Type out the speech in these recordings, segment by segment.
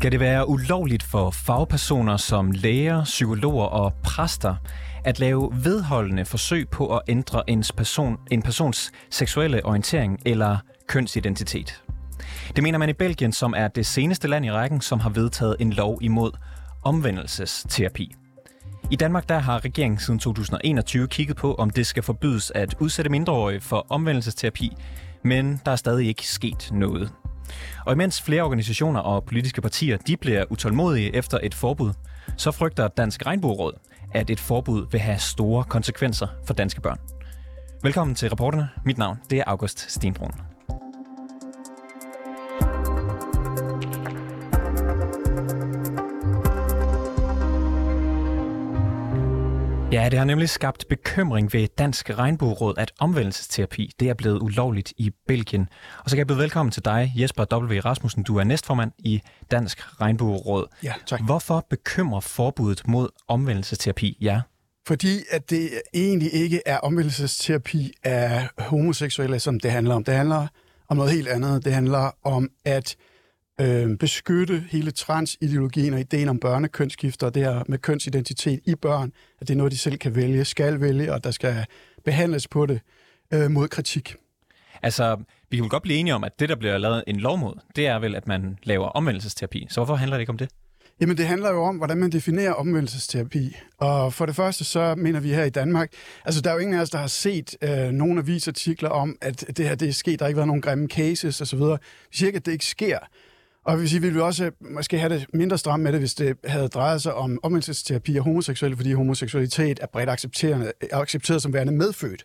Skal det være ulovligt for fagpersoner som læger, psykologer og præster at lave vedholdende forsøg på at ændre ens person, en persons seksuelle orientering eller kønsidentitet? Det mener man i Belgien, som er det seneste land i rækken, som har vedtaget en lov imod omvendelsesterapi. I Danmark der har regeringen siden 2021 kigget på, om det skal forbydes at udsætte mindreårige for omvendelsesterapi, men der er stadig ikke sket noget. Og imens flere organisationer og politiske partier de bliver utålmodige efter et forbud, så frygter Dansk Regnbueråd, at et forbud vil have store konsekvenser for danske børn. Velkommen til reporterne. Mit navn det er August Stenbrun. Ja, det har nemlig skabt bekymring ved Dansk Regnbueråd, at omvendelsesterapi det er blevet ulovligt i Belgien. Og så kan jeg byde velkommen til dig, Jesper W. Rasmussen. Du er næstformand i Dansk Regnbueråd. Ja, tak. Hvorfor bekymrer forbuddet mod omvendelsesterapi jer? Fordi at det egentlig ikke er omvendelsesterapi af homoseksuelle, som det handler om. Det handler om noget helt andet. Det handler om at øh, beskytte hele transideologien og ideen om børnekønsskifter, og det her med kønsidentitet i børn, at det er noget, de selv kan vælge, skal vælge, og der skal behandles på det øh, mod kritik. Altså, vi kan vel godt blive enige om, at det, der bliver lavet en lov mod, det er vel, at man laver omvendelsesterapi. Så hvorfor handler det ikke om det? Jamen, det handler jo om, hvordan man definerer omvendelsesterapi. Og for det første, så mener vi her i Danmark, altså der er jo ingen af os, der har set øh, nogle avisartikler om, at det her det er sket, der har ikke været nogen grimme cases osv. Vi siger ikke, at det ikke sker. Og vi vil vi også øh, måske have det mindre stramt med det, hvis det havde drejet sig om omvendelsesterapi og homoseksuelle, fordi homoseksualitet er bredt accepteret, øh, accepteret som værende medfødt.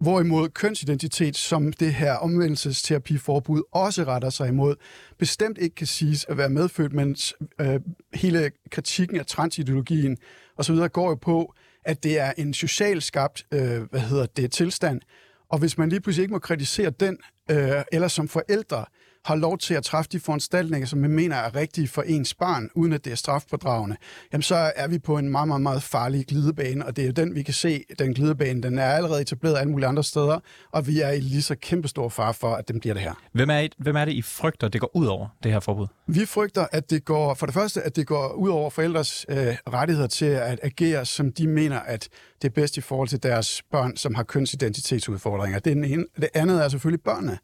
Hvorimod kønsidentitet, som det her omvendelsesterapiforbud også retter sig imod, bestemt ikke kan siges at være medfødt, mens øh, hele kritikken af transideologien osv. går jo på, at det er en social skabt øh, hvad hedder det, tilstand. Og hvis man lige pludselig ikke må kritisere den, øh, eller som forældre, har lov til at træffe de foranstaltninger, som man mener er rigtige for ens barn, uden at det er strafpådragende, jamen så er vi på en meget, meget, meget farlig glidebane, og det er jo den, vi kan se, den glidebane, den er allerede etableret alle mulige andre steder, og vi er i lige så kæmpestor far for, at den bliver det her. Hvem er, hvem er det, I frygter, det går ud over, det her forbud? Vi frygter, at det går, for det første, at det går ud over forældres øh, rettigheder til at agere, som de mener, at det er bedst i forhold til deres børn, som har kønsidentitetsudfordringer. Det, er den ene. det andet er selvfølgelig børnene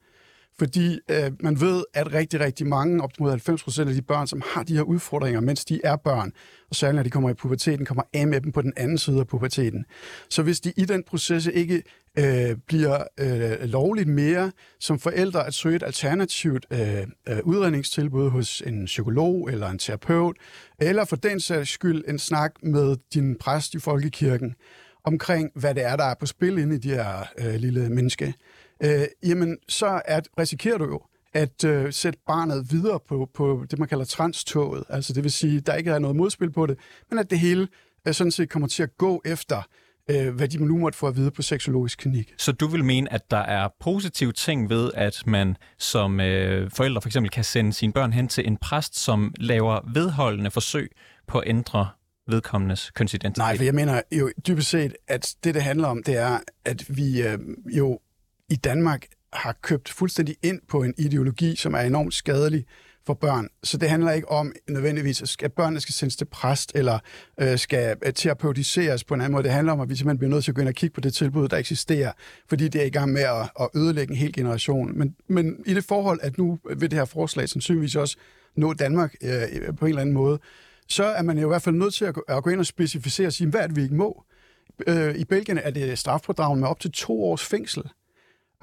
fordi øh, man ved, at rigtig, rigtig mange, op mod 90 procent af de børn, som har de her udfordringer, mens de er børn, og særligt når de kommer i puberteten, kommer af med dem på den anden side af puberteten. Så hvis de i den proces ikke øh, bliver øh, lovligt mere som forældre at søge et alternativt øh, øh, udredningstilbud hos en psykolog eller en terapeut, eller for den sags skyld en snak med din præst i folkekirken, omkring, hvad det er, der er på spil inde i de her øh, lille menneske, øh, jamen så er, risikerer du jo at øh, sætte barnet videre på, på det, man kalder transtoget. Altså det vil sige, der ikke er noget modspil på det, men at det hele øh, sådan set kommer til at gå efter, øh, hvad de nu måtte få at vide på seksologisk klinik. Så du vil mene, at der er positive ting ved, at man som øh, forældre for eksempel kan sende sine børn hen til en præst, som laver vedholdende forsøg på at ændre vedkommendes kønsidentitet? Nej, for jeg mener jo dybest set, at det, det handler om, det er, at vi øh, jo i Danmark har købt fuldstændig ind på en ideologi, som er enormt skadelig for børn. Så det handler ikke om nødvendigvis, at børnene skal sendes til præst, eller øh, skal øh, terapeutiseres på en anden måde. Det handler om, at vi simpelthen bliver nødt til at gå ind og kigge på det tilbud, der eksisterer, fordi det er i gang med at, at ødelægge en hel generation. Men, men i det forhold, at nu vil det her forslag sandsynligvis også nå Danmark øh, på en eller anden måde, så er man jo i hvert fald nødt til at gå, at gå ind og specificere og sige, hvad er det, vi ikke må? Øh, I Belgien er det strafpådragende med op til to års fængsel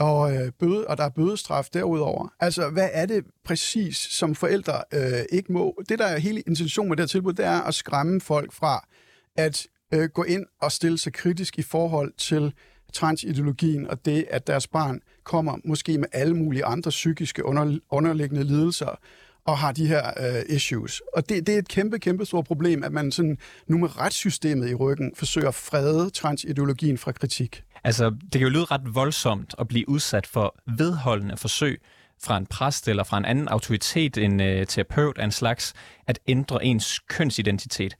og, øh, bøde, og der er bødestraf derudover. Altså, hvad er det præcis, som forældre øh, ikke må? Det, der er hele intentionen med det her tilbud, det er at skræmme folk fra at øh, gå ind og stille sig kritisk i forhold til transideologien og det, at deres barn kommer måske med alle mulige andre psykiske under, underliggende lidelser og har de her øh, issues. Og det, det er et kæmpe, kæmpe stort problem, at man sådan, nu med retssystemet i ryggen forsøger at frede transideologien fra kritik. Altså, det kan jo lyde ret voldsomt at blive udsat for vedholdende forsøg fra en præst eller fra en anden autoritet, en øh, terapeut af en slags, at ændre ens kønsidentitet.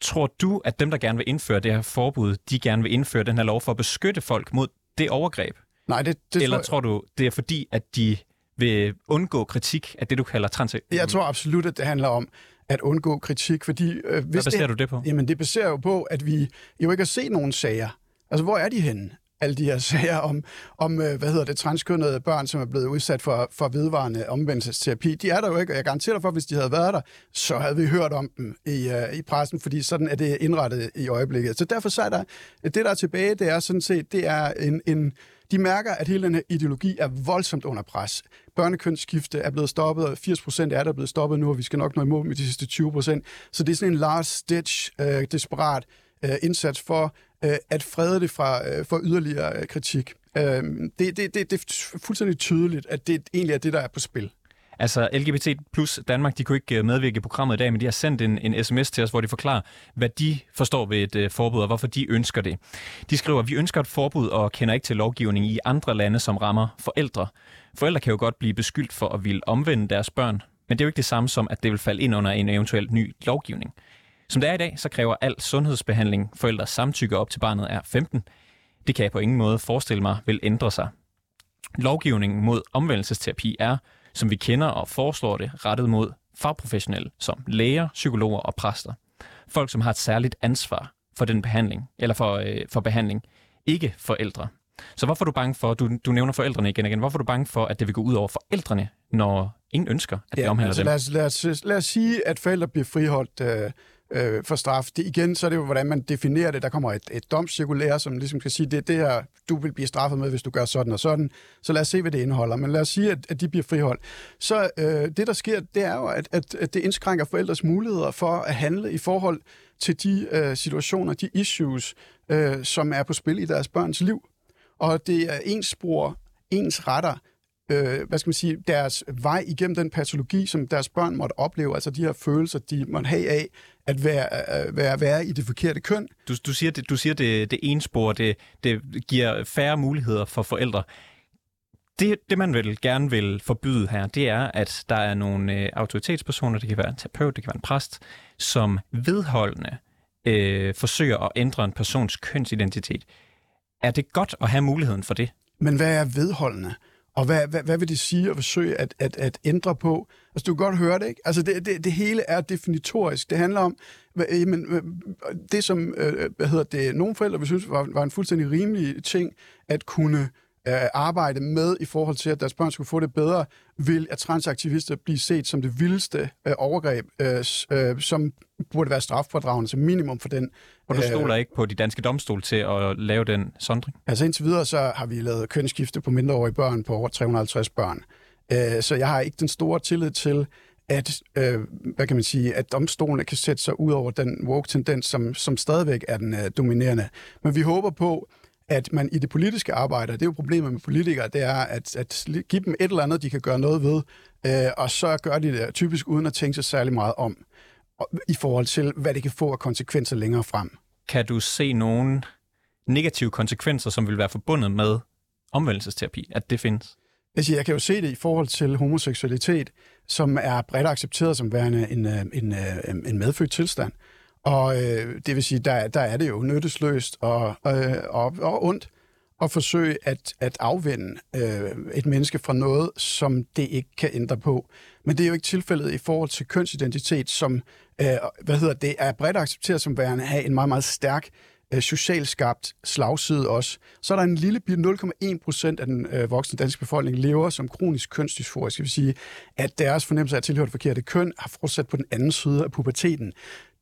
Tror du, at dem, der gerne vil indføre det her forbud, de gerne vil indføre den her lov for at beskytte folk mod det overgreb? Nej, det, det Eller tror, tror du, det er fordi, at de vil undgå kritik af det, du kalder trans... Jeg tror absolut, at det handler om at undgå kritik, fordi... Øh, hvis Hvad baserer det, du det på? Jamen, det baserer jo på, at vi jo ikke har set nogen sager. Altså, hvor er de henne? Alle de her sager om, om øh, hvad hedder det, transkønnede børn, som er blevet udsat for, for vedvarende omvendelsesterapi. De er der jo ikke, og jeg garanterer dig for, at hvis de havde været der, så havde vi hørt om dem i, uh, i pressen, fordi sådan er det indrettet i øjeblikket. Så derfor så er der, det der er tilbage, det er sådan set, det er en, en de mærker, at hele den her ideologi er voldsomt under pres. Børnekønsskifte er blevet stoppet, 80 procent er der blevet stoppet nu, og vi skal nok nå imod med de sidste 20 procent. Så det er sådan en last-ditch, øh, desperat øh, indsats for øh, at frede det fra øh, for yderligere øh, kritik. Øh, det, det, det, det er fuldstændig tydeligt, at det egentlig er det, der er på spil. Altså LGBT plus Danmark, de kunne ikke øh, medvirke i programmet i dag, men de har sendt en, en sms til os, hvor de forklarer, hvad de forstår ved et øh, forbud, og hvorfor de ønsker det. De skriver, vi ønsker et forbud og kender ikke til lovgivning i andre lande, som rammer forældre. Forældre kan jo godt blive beskyldt for at ville omvende deres børn, men det er jo ikke det samme som, at det vil falde ind under en eventuel ny lovgivning. Som det er i dag, så kræver al sundhedsbehandling forældres samtykke op til barnet er 15. Det kan jeg på ingen måde forestille mig vil ændre sig. Lovgivningen mod omvendelsesterapi er, som vi kender og foreslår det, rettet mod fagprofessionelle som læger, psykologer og præster. Folk, som har et særligt ansvar for den behandling, eller for, øh, for behandling, ikke forældre. Så hvorfor er du bange for, du, du nævner forældrene igen og igen, hvorfor er du bange for, at det vil gå ud over forældrene, når ingen ønsker, at ja, det omhandler altså dem? Lad os, lad, os, lad os sige, at forældre bliver friholdt øh, øh, for straf. Det, igen, så er det jo, hvordan man definerer det. Der kommer et, et domscirkulære, som ligesom kan sige, det er det her, du vil blive straffet med, hvis du gør sådan og sådan. Så lad os se, hvad det indeholder. Men lad os sige, at, at de bliver friholdt. Så øh, det, der sker, det er jo, at, at, at det indskrænker forældres muligheder for at handle i forhold til de øh, situationer, de issues, øh, som er på spil i deres børns liv. Og det er ens spor, ens retter, øh, hvad skal man sige, deres vej igennem den patologi, som deres børn måtte opleve, altså de her følelser, de måtte have af at være, øh, være, være i det forkerte køn. Du, du siger, det, du siger det, det ene spor, det, det giver færre muligheder for forældre. Det, det, man vil gerne vil forbyde her, det er, at der er nogle øh, autoritetspersoner, det kan være en terapeut, det kan være en præst, som vedholdende øh, forsøger at ændre en persons kønsidentitet. Er det godt at have muligheden for det? Men hvad er vedholdende? Og hvad, hvad, hvad vil det sige at forsøge at, at, at ændre på? Altså, du kan godt høre det, ikke? Altså, det, det, det hele er definitorisk. Det handler om, hvad, jamen, det som, øh, hvad hedder det, nogle forældre vil synes var, var en fuldstændig rimelig ting, at kunne øh, arbejde med i forhold til, at deres børn skulle få det bedre, vil at transaktivister blive set som det vildeste øh, overgreb, øh, øh, som burde være straffordragende som minimum for den. Og du stoler øh, ikke på de danske domstol til at lave den sondring? Altså indtil videre, så har vi lavet kønsskifte på mindreårige børn på over 350 børn. Øh, så jeg har ikke den store tillid til, at, øh, hvad kan man sige, at domstolene kan sætte sig ud over den woke-tendens, som, som stadigvæk er den øh, dominerende. Men vi håber på, at man i det politiske arbejde, det er jo problemet med politikere, det er at, at give dem et eller andet, de kan gøre noget ved, øh, og så gør de det typisk uden at tænke sig særlig meget om, i forhold til, hvad det kan få af konsekvenser længere frem. Kan du se nogle negative konsekvenser, som vil være forbundet med omvendelsesterapi, at det findes? Altså, jeg kan jo se det i forhold til homoseksualitet, som er bredt accepteret som værende en, øh, en, øh, en medfødt tilstand. Og øh, det vil sige, der, der er det jo nyttesløst og, øh, og, og ondt at forsøge at, at afvende øh, et menneske fra noget, som det ikke kan ændre på. Men det er jo ikke tilfældet i forhold til kønsidentitet, som øh, hvad hedder det, er bredt accepteret som værende have en meget, meget stærk øh, socialt skabt slagside også. Så er der en lille 0,1 procent af den øh, voksne danske befolkning lever som kronisk kønsdysforisk. Det vil sige, at deres fornemmelse af at tilhøre det forkerte køn har fortsat på den anden side af puberteten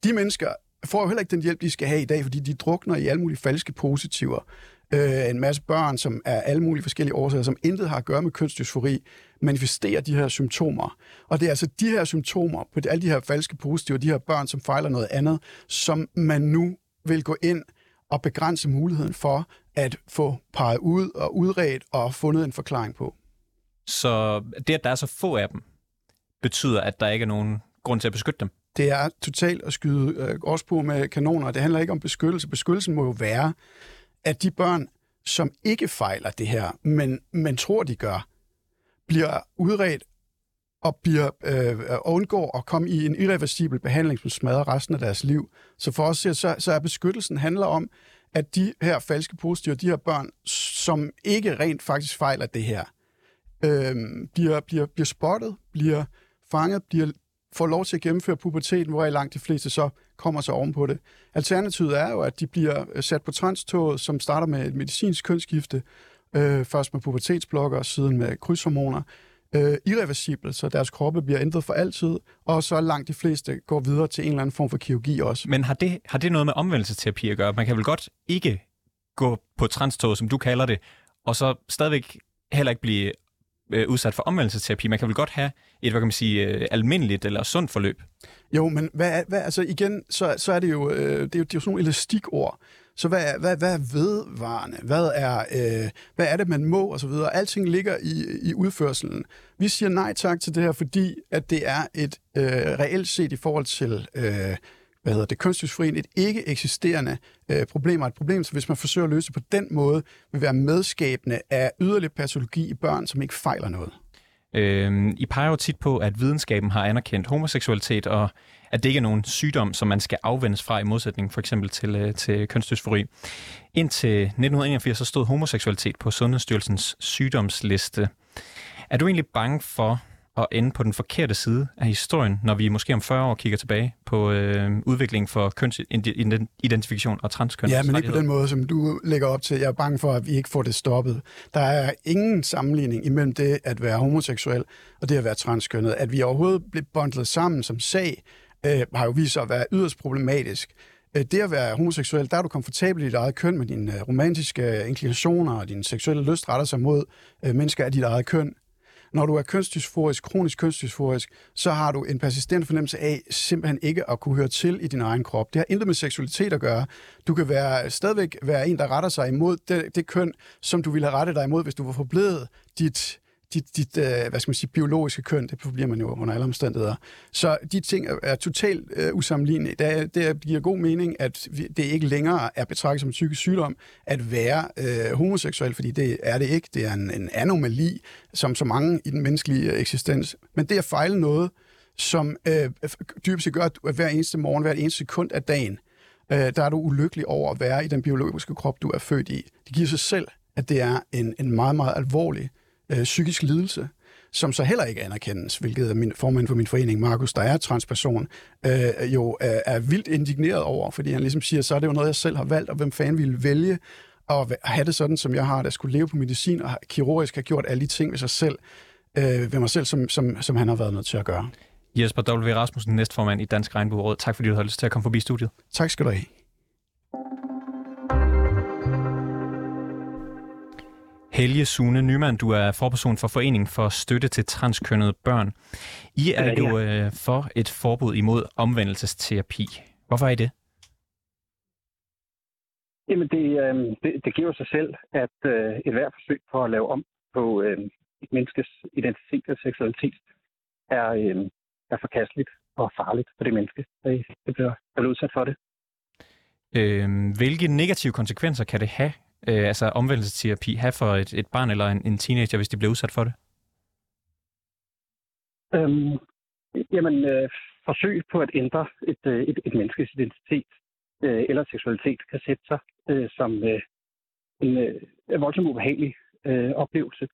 de mennesker får jo heller ikke den hjælp, de skal have i dag, fordi de drukner i alle mulige falske positiver. Øh, en masse børn, som er alle mulige forskellige årsager, som intet har at gøre med kønsdysfori, manifesterer de her symptomer. Og det er altså de her symptomer på alle de her falske positiver, de her børn, som fejler noget andet, som man nu vil gå ind og begrænse muligheden for at få peget ud og udredt og fundet en forklaring på. Så det, at der er så få af dem, betyder, at der ikke er nogen grund til at beskytte dem? det er totalt at skyde øh, os på med kanoner. Det handler ikke om beskyttelse. Beskyttelsen må jo være, at de børn, som ikke fejler det her, men, men tror, de gør, bliver udredt og bliver, øh, undgår at komme i en irreversibel behandling, som smadrer resten af deres liv. Så for os så, så er beskyttelsen handler om, at de her falske positive, de her børn, som ikke rent faktisk fejler det her, øh, bliver, bliver, bliver spottet, bliver fanget, bliver, får lov til at gennemføre puberteten, hvor i langt de fleste så kommer så ovenpå det. Alternativet er jo, at de bliver øh, sat på transtoget, som starter med et medicinsk kønsskifte, øh, først med pubertetsblokker, siden med krydshormoner, øh, irreversibelt, så deres kroppe bliver ændret for altid, og så langt de fleste går videre til en eller anden form for kirurgi også. Men har det, har det noget med omvendelsesterapi at gøre? Man kan vel godt ikke gå på transtoget, som du kalder det, og så stadigvæk heller ikke blive øh, udsat for omvendelsesterapi. Man kan vel godt have et, hvad kan man sige, øh, almindeligt eller sundt forløb? Jo, men hvad, hvad, altså igen, så, så er det jo, øh, det er jo, det er jo sådan nogle elastikord. Så hvad hvad, hvad er vedvarende? Hvad er, øh, hvad er det, man må? Og så videre. Alting ligger i, i udførselen. Vi siger nej tak til det her, fordi at det er et øh, reelt set i forhold til øh, hvad hedder det, kunstighedsfrien, et ikke eksisterende øh, problem, og et problem, så hvis man forsøger at løse det på den måde, vil være medskabende af yderligere patologi i børn, som ikke fejler noget. Øh, I peger jo tit på, at videnskaben har anerkendt homoseksualitet, og at det ikke er nogen sygdom, som man skal afvendes fra i modsætning for eksempel til, øh, til kønsdysfori. Indtil 1981 så stod homoseksualitet på Sundhedsstyrelsens sygdomsliste. Er du egentlig bange for, at ende på den forkerte side af historien, når vi måske om 40 år kigger tilbage på øh, udviklingen for kønsidentifikation og transkøn. Ja, men ikke på den måde, som du lægger op til. Jeg er bange for, at vi ikke får det stoppet. Der er ingen sammenligning imellem det at være homoseksuel og det at være transkønnet. At vi overhovedet bliver bundlet sammen som sag, øh, har jo vist sig at være yderst problematisk. Øh, det at være homoseksuel, der er du komfortabel i dit eget køn med dine øh, romantiske inklinationer og din seksuelle lyst retter sig mod øh, mennesker af dit eget køn. Når du er kønsdysforisk, kronisk kønsdysforisk, så har du en persistent fornemmelse af simpelthen ikke at kunne høre til i din egen krop. Det har intet med seksualitet at gøre. Du kan være, stadigvæk være en, der retter sig imod det, det køn, som du ville have rettet dig imod, hvis du var forblevet dit dit, dit øh, hvad skal man sige, biologiske køn, det bliver man jo under alle omstændigheder. Så de ting er, er totalt øh, usammenlignelige. Det, det giver god mening, at vi, det ikke længere er betragtet som psykisk sygdom at være øh, homoseksuel, fordi det er det ikke. Det er en, en anomali, som så mange i den menneskelige øh, eksistens. Men det at fejle noget, som øh, dybest set gør, at hver eneste morgen, hver eneste sekund af dagen, øh, der er du ulykkelig over at være i den biologiske krop, du er født i. Det giver sig selv, at det er en, en meget, meget alvorlig øh, psykisk lidelse, som så heller ikke anerkendes, hvilket er min formand for min forening, Markus, der er transperson, øh, jo er, er vildt indigneret over, fordi han ligesom siger, så er det jo noget, jeg selv har valgt, og hvem fanden ville vælge at have det sådan, som jeg har, der skulle leve på medicin og kirurgisk have gjort alle de ting ved sig selv, øh, ved mig selv, som, som, som han har været nødt til at gøre. Jesper W. Rasmussen, næstformand i Dansk Regnbueråd. Tak fordi du har lyst til at komme forbi studiet. Tak skal du have. Helge Sune Nyman, du er forperson for Foreningen for Støtte til Transkønnede Børn. I er jo øh, for et forbud imod omvendelsesterapi. Hvorfor er I det? Jamen, det, øh, det, det giver sig selv, at øh, et hvert forsøg på at lave om på øh, et menneskes identitet og seksualitet er, øh, er forkasteligt og farligt for det menneske, der, der bliver udsat for det. Øh, hvilke negative konsekvenser kan det have øh, altså omvendelsesterapi have for et, et barn eller en, en teenager, hvis de bliver udsat for det? Øhm, jamen, øh, forsøg på at ændre et, øh, et, et menneskes identitet øh, eller seksualitet kan sætte sig øh, som øh, en øh, voldsomt ubehagelig øh, oplevelse,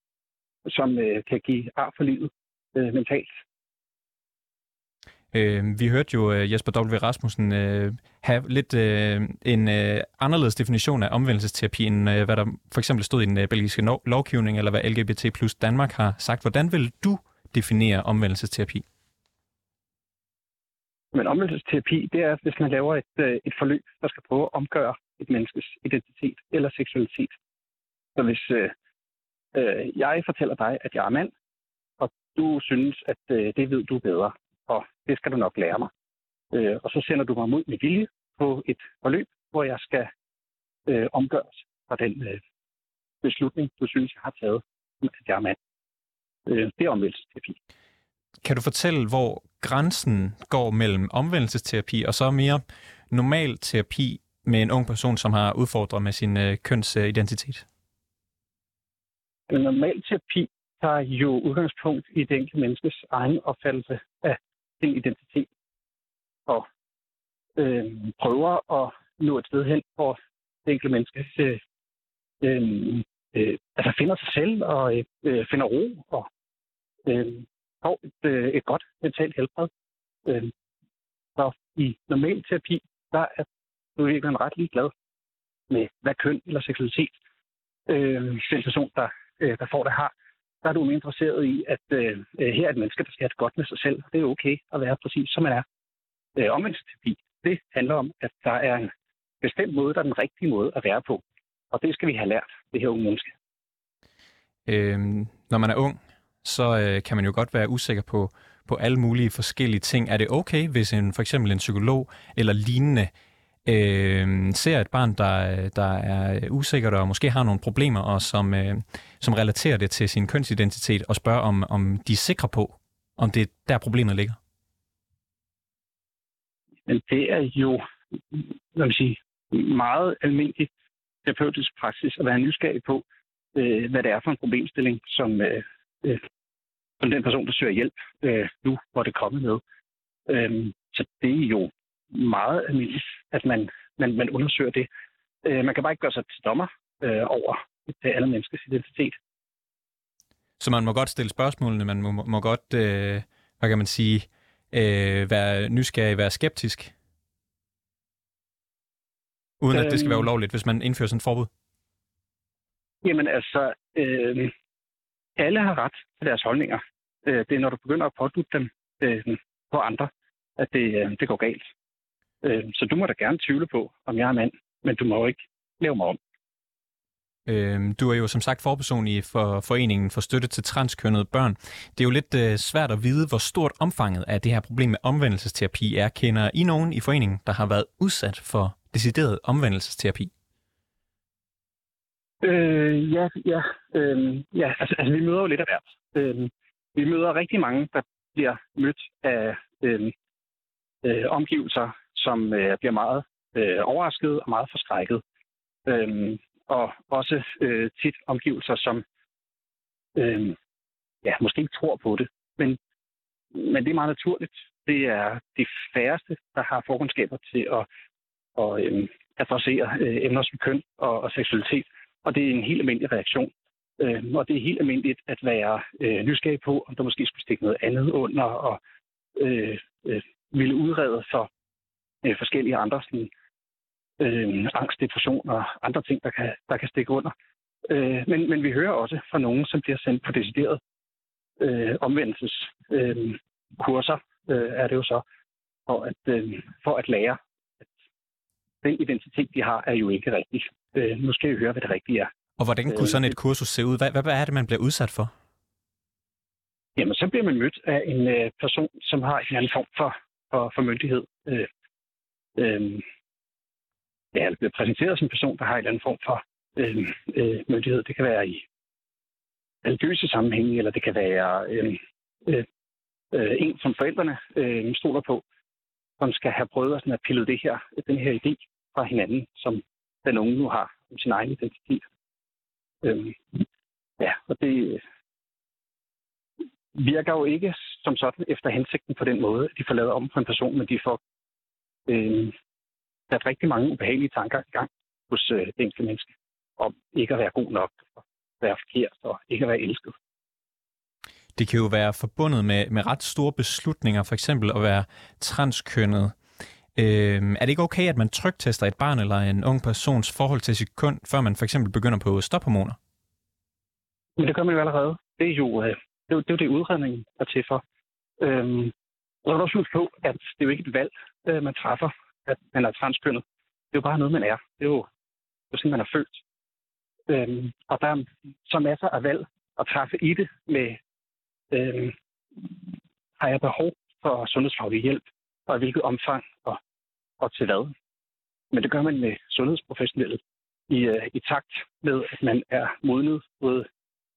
som øh, kan give ar for livet øh, mentalt. Øh, vi hørte jo øh, Jesper W. Rasmussen øh, have lidt øh, en øh, anderledes definition af omvendelsesterapi, end øh, hvad der for eksempel stod i den øh, belgiske no- lovgivning, eller hvad LGBT plus Danmark har sagt. Hvordan vil du definere omvendelsesterapi? Men omvendelsesterapi, det er, hvis man laver et, øh, et forløb, der skal prøve at omgøre et menneskes identitet eller seksualitet. Så hvis øh, øh, jeg fortæller dig, at jeg er mand, og du synes, at øh, det ved du bedre, det skal du nok lære mig. Øh, og så sender du mig mod med vilje på et forløb, hvor jeg skal øh, omgøres fra den øh, beslutning, du synes, jeg har taget, at jeg er mand. Øh, det er omvendelsesterapi. Kan du fortælle, hvor grænsen går mellem omvendelsesterapi og så mere normal terapi med en ung person, som har udfordret med sin øh, kønsidentitet? En normal terapi tager jo udgangspunkt i det enkelte menneskes egen opfattelse sin identitet og øh, prøver at nå et sted hen, hvor det enkelte menneskes øh, øh, øh, altså finder sig selv og øh, finder ro og øh, får et, øh, et godt mentalt helbred. Øh, så i normal terapi, der er du en ret ligeglad med, hvad køn eller seksualitet øh, den person, der, øh, der får det, har. Der er du mere interesseret i, at øh, her er et menneske, der skal have det godt med sig selv. Det er okay at være præcis, som man er. Øh, omvendelsesterapi, det handler om, at der er en bestemt måde, der er den rigtige måde at være på. Og det skal vi have lært, det her unge menneske. Øhm, når man er ung, så øh, kan man jo godt være usikker på, på alle mulige forskellige ting. Er det okay, hvis en for eksempel en psykolog eller lignende øh, ser et barn, der, der er usikkert og måske har nogle problemer, og som, øh, som relaterer det til sin kønsidentitet, og spørger, om, om de er sikre på, om det er der problemet ligger? Men det er jo hvad man sige, meget almindelig terapeutisk praksis at være nysgerrig på, øh, hvad det er for en problemstilling, som, øh, øh, som den person, der søger hjælp, øh, nu hvor det kommer med. Øh, så det er jo meget almindeligt, at man, man, man undersøger det. Øh, man kan bare ikke gøre sig til dommer øh, over det alle menneskers identitet. Så man må godt stille spørgsmålene, man må, må godt, øh, hvad kan man sige, øh, være nysgerrig, være skeptisk? Uden at det skal være øhm. ulovligt, hvis man indfører sådan et forbud? Jamen altså, øh, alle har ret til deres holdninger. Øh, det er, når du begynder at pådutte dem øh, på andre, at det, øh, det går galt. Øh, så du må da gerne tvivle på, om jeg er mand, men du må jo ikke lave mig om. Øh, du er jo som sagt forperson i for Foreningen for Støtte til Transkønnede Børn. Det er jo lidt øh, svært at vide, hvor stort omfanget af det her problem med omvendelsesterapi er. Kender I nogen i foreningen, der har været udsat for decideret omvendelsesterapi? Øh, ja, ja, øh, ja altså, altså vi møder jo lidt af hvert. Øh, vi møder rigtig mange, der bliver mødt af øh, øh, omgivelser, som øh, bliver meget øh, overrasket og meget forskrækket. Øhm, og også øh, tit omgivelser, som øh, ja, måske ikke tror på det. Men, men det er meget naturligt. Det er de færreste, der har forkundskaber til at at øh, adressere øh, emner som køn og, og seksualitet. Og det er en helt almindelig reaktion. Øh, og det er helt almindeligt at være øh, nysgerrig på, om der måske skulle stikke noget andet under, og øh, øh, ville udrede for øh, forskellige andre sådan, øh, angst, depression og andre ting, der kan, der kan stikke under. Øh, men, men vi hører også fra nogen, som bliver sendt på decideret øh, omvendelseskurser, øh, øh, er det jo så, for at, øh, for at lære den identitet, de har, er jo ikke rigtig. Øh, nu skal I høre, hvad det rigtige er. Og hvordan kunne sådan et kursus se ud? Hvad, hvad, hvad er det, man bliver udsat for? Jamen, så bliver man mødt af en øh, person, som har en anden form for, for, for myndighed. Øh, øh, ja, eller bliver præsenteret som en person, der har en eller anden form for øh, øh, myndighed. Det kan være i religiøse sammenhænge, eller det kan være øh, øh, øh, en, som forældrene øh, stoler på, som skal have prøvet at, sådan at pille det her, den her idé fra hinanden, som den unge nu har om sin egen identitet. Øh, ja, og det øh, virker jo ikke som sådan efter hensigten på den måde, at de får lavet om på en person, men de får øh, sat rigtig mange ubehagelige tanker i gang hos øh, det enkelte menneske, om ikke at være god nok, og være forkert, og ikke at være elsket. Det kan jo være forbundet med, med ret store beslutninger, for eksempel at være transkønnet. Øhm, er det ikke okay, at man tryktester et barn eller en ung persons forhold til sit køn, før man for eksempel begynder på stophormoner? Men det gør man jo allerede. Det er jo øh, det, er, det, er det udredningen er til for. Øhm, og så er også på, at det er jo ikke et valg, øh, man træffer, at man er transkønnet. Det er jo bare noget, man er. Det er jo, det er sådan, man er født. Øhm, og der er så masser af valg at træffe i det med øhm, har jeg behov for sundhedsfaglig hjælp, og i hvilket omfang og, og til hvad. Men det gør man med sundhedsprofessionelle i, øh, i takt med, at man er modnet både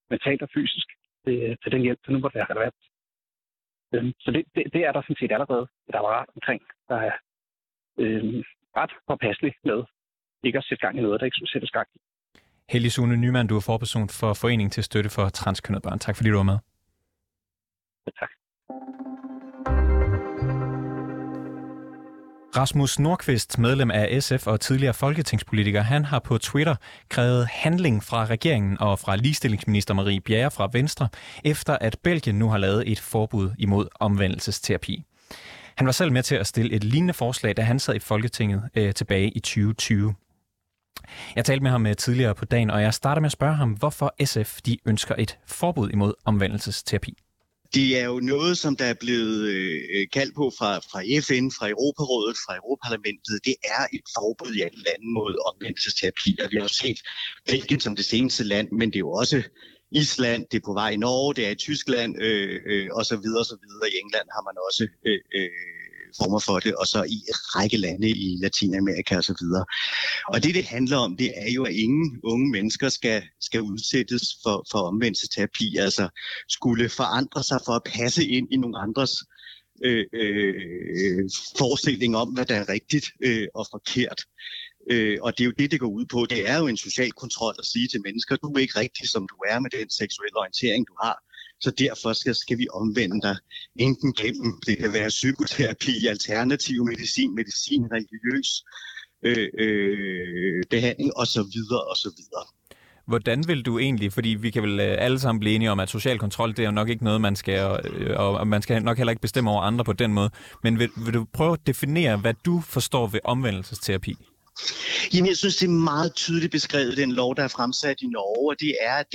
mentalt og fysisk til, til den hjælp, der nu måtte være relevant. Øhm, så det, det, det er der sådan set allerede et apparat omkring, der er øh, ret påpasselig med ikke at sætte gang i noget, der ikke skulle sættes gang i. Hellig Sune Nyman, du er forperson for Foreningen til Støtte for Transkønnede Børn. Tak fordi du var med. Tak. Rasmus Nordqvist, medlem af SF og tidligere folketingspolitiker, han har på Twitter krævet handling fra regeringen og fra ligestillingsminister Marie Bjerre fra Venstre, efter at Belgien nu har lavet et forbud imod omvendelsesterapi. Han var selv med til at stille et lignende forslag, da han sad i Folketinget øh, tilbage i 2020. Jeg talte med ham øh, tidligere på dagen, og jeg starter med at spørge ham, hvorfor SF de ønsker et forbud imod omvendelsesterapi. Det er jo noget, som der er blevet øh, kaldt på fra, fra FN, fra Europarådet, fra Europaparlamentet. Det er et forbud i alle lande mod omvendelsesterapi, og vi har set Belgien som det seneste land, men det er jo også Island, det er på vej i Norge, det er i Tyskland, øh, øh, og så videre, og så videre. I England har man også øh, øh, former for det, og så i en række lande i Latinamerika og så videre. Og det, det handler om, det er jo, at ingen unge mennesker skal, skal udsættes for, for omvendelsesterapi, altså skulle forandre sig for at passe ind i nogle andres øh, øh, forestilling om, hvad der er rigtigt øh, og forkert. Øh, og det er jo det, det går ud på. Det er jo en social kontrol at sige til mennesker, du er ikke rigtig, som du er med den seksuelle orientering, du har. Så derfor skal, skal vi omvende dig enten gennem, det kan være psykoterapi, alternativ medicin, medicin, religiøs øh, øh, behandling osv. osv. Hvordan vil du egentlig, fordi vi kan vel øh, alle sammen blive enige om, at social kontrol, det er jo nok ikke noget, man skal, øh, og man skal nok heller ikke bestemme over andre på den måde, men vil, vil du prøve at definere, hvad du forstår ved omvendelsesterapi? Jamen, jeg synes, det er meget tydeligt beskrevet, den lov, der er fremsat i Norge, og det er, at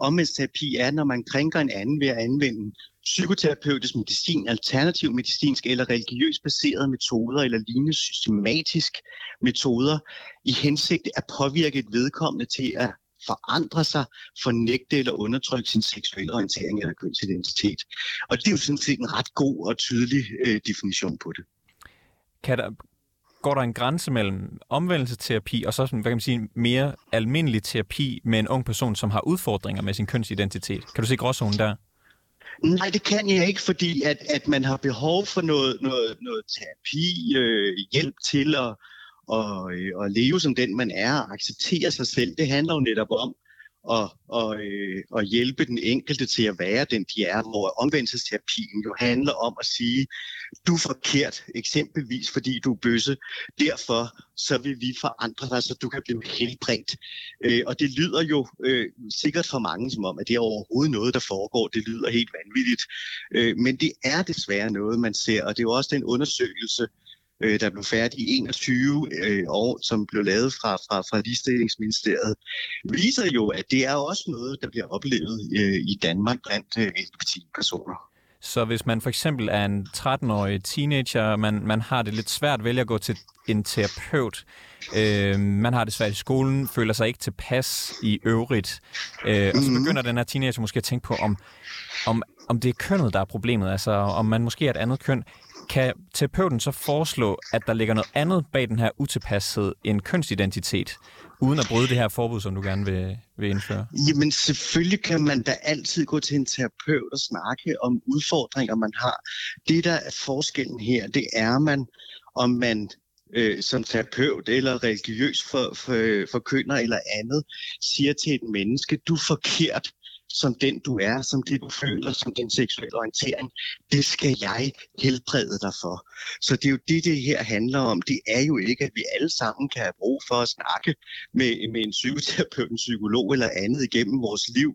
omvendtsterapi er, når man krænker en anden ved at anvende psykoterapeutisk medicin, alternativ medicinsk eller religiøst baserede metoder eller lignende systematisk metoder i hensigt at påvirke et vedkommende til at forandre sig, fornægte eller undertrykke sin seksuelle orientering eller kønsidentitet. Og det er jo sådan set en ret god og tydelig øh, definition på det. Kan der, går der en grænse mellem omvendelsesterapi og så sådan, hvad kan man sige, mere almindelig terapi med en ung person, som har udfordringer med sin kønsidentitet? Kan du se gråzonen der? Nej, det kan jeg ikke, fordi at, at man har behov for noget, noget, noget terapi, øh, hjælp til at, og, øh, at leve som den, man er, og acceptere sig selv. Det handler jo netop om og, og, øh, og hjælpe den enkelte til at være den, de er, hvor omvendelsesterapien jo handler om at sige, du er forkert, eksempelvis fordi du er bøsse, derfor så vil vi forandre dig, så du kan blive helbredt. Øh, og det lyder jo øh, sikkert for mange som om, at det er overhovedet noget, der foregår. Det lyder helt vanvittigt. Øh, men det er desværre noget, man ser, og det er jo også den undersøgelse, øh, der blev færdig i 21 øh, år, som blev lavet fra, fra, fra ligestillingsministeriet, viser jo, at det er også noget, der bliver oplevet øh, i Danmark blandt øh, LGBT-personer. Så hvis man for eksempel er en 13-årig teenager, man, man har det lidt svært at vælge at gå til en terapeut, øh, man har det svært i skolen, føler sig ikke tilpas i øvrigt, øh, og så mhm. begynder den her teenager måske at tænke på, om, om, om det er kønnet, der er problemet, altså om man måske er et andet køn. Kan terapeuten så foreslå, at der ligger noget andet bag den her utilpashed end kønsidentitet, uden at bryde det her forbud, som du gerne vil, vil indføre? Jamen selvfølgelig kan man da altid gå til en terapeut og snakke om udfordringer, man har. Det, der er forskellen her, det er man, om man øh, som terapeut eller religiøs for, for, forkynder eller andet, siger til et menneske, du er forkert, som den du er, som det du føler, som din seksuelle orientering, det skal jeg helbrede dig for. Så det er jo det, det her handler om. Det er jo ikke, at vi alle sammen kan have brug for at snakke med, med en psykoterapeut, en psykolog eller andet igennem vores liv,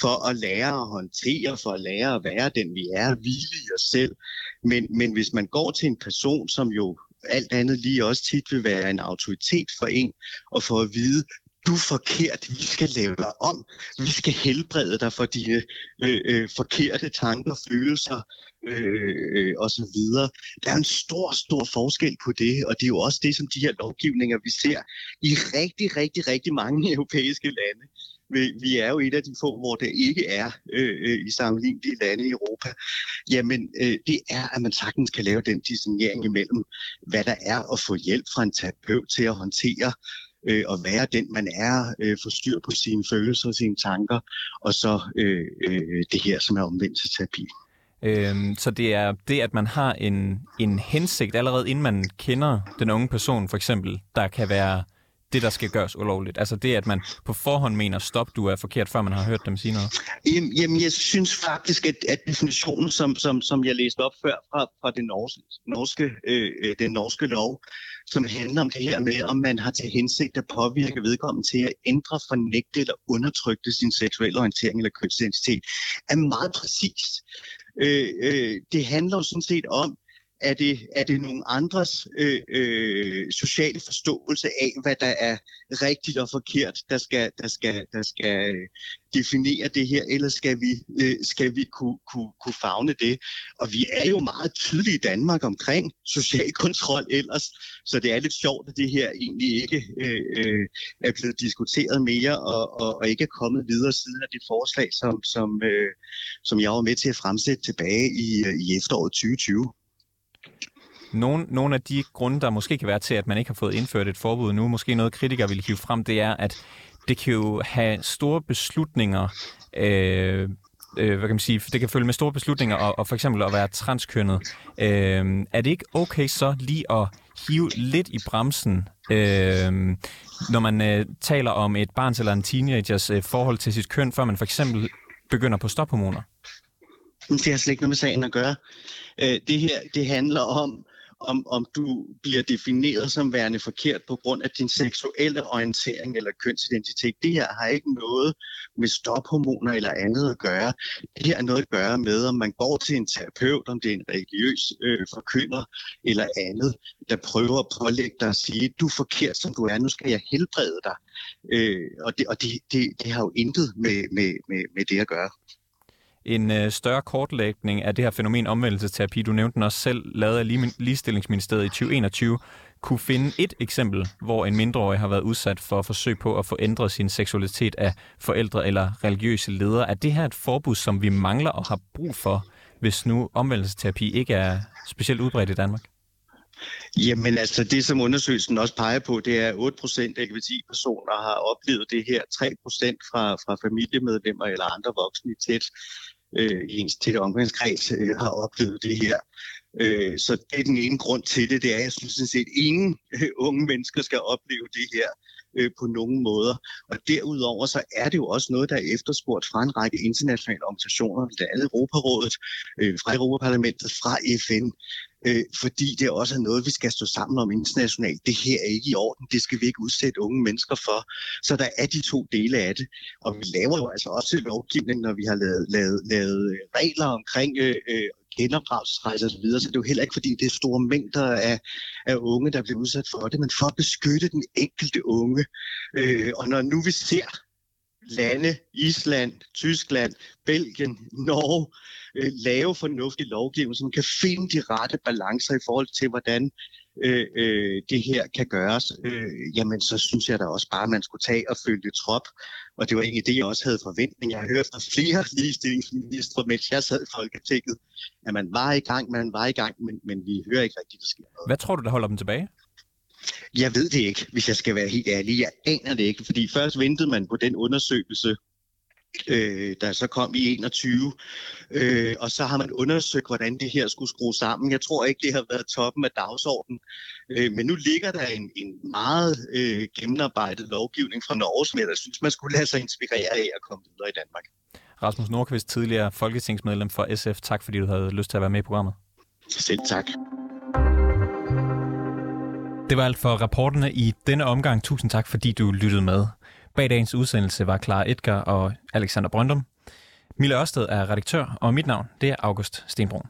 for at lære at håndtere, for at lære at være den vi er, hvile i os selv. Men, men hvis man går til en person, som jo alt andet lige også tit vil være en autoritet for en, og for at vide, du er forkert, vi skal lave dig om, vi skal helbrede dig for dine øh, øh, forkerte tanker, følelser øh, øh, og så videre. Der er en stor, stor forskel på det, og det er jo også det, som de her lovgivninger, vi ser i rigtig, rigtig, rigtig mange europæiske lande. Vi, vi er jo et af de få, hvor det ikke er øh, øh, i sammenlignelige lande i Europa. Jamen, øh, det er, at man sagtens kan lave den discernering imellem, hvad der er at få hjælp fra en terapeut til at håndtere øh, at være den, man er, øh, få styr på sine følelser og sine tanker, og så øh, øh, det her, som er omvendelsesterapi. Øhm, så det er det, at man har en, en hensigt allerede inden man kender den unge person, for eksempel, der kan være det, der skal gøres ulovligt? Altså det, at man på forhånd mener, stop, du er forkert, før man har hørt dem sige noget? Jamen, jamen jeg synes faktisk, at, at definitionen, som, som, som jeg læste op før fra, fra den norske, norske, øh, øh, den norske lov, som handler om det her med, om man har til hensigt at påvirke vedkommende til at ændre, fornægte eller undertrykke sin seksuelle orientering eller kønsidentitet, er meget præcist. Øh, øh, det handler jo sådan set om, er det, er det nogle andres øh, øh, sociale forståelse af, hvad der er rigtigt og forkert, der skal, der skal, der skal øh, definere det her, eller skal vi, øh, skal vi kunne, kunne, kunne fagne det? Og vi er jo meget tydelige i Danmark omkring social kontrol ellers, så det er lidt sjovt, at det her egentlig ikke øh, øh er blevet diskuteret mere, og, og, og ikke er kommet videre siden af det forslag, som, som, øh, som jeg var med til at fremsætte tilbage i, øh, i efteråret 2020. Nogle, nogle af de grunde, der måske kan være til, at man ikke har fået indført et forbud nu, måske noget kritikere vil hive frem, det er, at det kan jo have store beslutninger, øh, øh, hvad kan man sige, det kan følge med store beslutninger, og, og for eksempel at være transkønnet. Øh, er det ikke okay så lige at hive lidt i bremsen, øh, når man øh, taler om et barns eller en teenagers øh, forhold til sit køn, før man for eksempel begynder på stophormoner? Det har slet ikke noget med sagen at gøre. Øh, det her det handler om, om, om du bliver defineret som værende forkert på grund af din seksuelle orientering eller kønsidentitet. Det her har ikke noget med stophormoner eller andet at gøre. Det her har noget at gøre med, om man går til en terapeut, om det er en religiøs øh, forkynder eller andet, der prøver at pålægge dig at sige, du er forkert som du er, nu skal jeg helbrede dig. Øh, og det, og det, det, det har jo intet med, med, med, med det at gøre en øh, større kortlægning af det her fænomen omvendelsesterapi, du nævnte den også selv, lavet af Ligestillingsministeriet i 2021, kunne finde et eksempel, hvor en mindreårig har været udsat for forsøg på at få ændret sin seksualitet af forældre eller religiøse ledere. Er det her et forbud, som vi mangler og har brug for, hvis nu omvendelsesterapi ikke er specielt udbredt i Danmark? Jamen altså, det som undersøgelsen også peger på, det er, at 8 procent af personer har oplevet det her. 3 procent fra, fra familiemedlemmer eller andre voksne i tæt øh, i ens tætte omgangskreds øh, har oplevet det her. Øh, så det er den ene grund til det, det er, at jeg synes sådan set, ingen øh, unge mennesker skal opleve det her øh, på nogen måder. Og derudover så er det jo også noget, der er efterspurgt fra en række internationale organisationer, blandt andet Europarådet, øh, fra Europaparlamentet, fra FN, øh, fordi det også er noget, vi skal stå sammen om internationalt. Det her er ikke i orden, det skal vi ikke udsætte unge mennesker for. Så der er de to dele af det. Og vi laver jo altså også lovgivning, når vi har lavet, lavet, lavet øh, regler omkring øh, øh genopdragelsesrejser osv., så det er jo heller ikke, fordi det er store mængder af, af unge, der bliver udsat for det, men for at beskytte den enkelte unge. Øh, og når nu vi ser lande, Island, Tyskland, Belgien, Norge, øh, lave fornuftig lovgivning, som kan finde de rette balancer i forhold til, hvordan øh, øh, det her kan gøres, øh, jamen så synes jeg da også bare, at man skulle tage og følge trop. Og det var egentlig det, jeg også havde forventning. Jeg har hørt fra flere ligestillingsministre, mens jeg sad i Folketinget, at man var i gang, man var i gang, men, men vi hører ikke rigtigt, der sker noget. Hvad tror du, der holder dem tilbage? Jeg ved det ikke, hvis jeg skal være helt ærlig. Jeg aner det ikke, fordi først ventede man på den undersøgelse, øh, der så kom i 21. Øh, og så har man undersøgt, hvordan det her skulle skrues sammen. Jeg tror ikke, det har været toppen af dagsordenen. Øh, men nu ligger der en, en meget øh, gennemarbejdet lovgivning fra Norge, som jeg da synes, man skulle lade sig inspirere af at komme videre i Danmark. Rasmus Nordqvist, tidligere folketingsmedlem for SF. Tak fordi du havde lyst til at være med i programmet. Selv tak. Det var alt for rapporterne i denne omgang. Tusind tak, fordi du lyttede med. Bag dagens udsendelse var Clara Edgar og Alexander Brøndum. Mille Ørsted er redaktør, og mit navn det er August Stenbrun.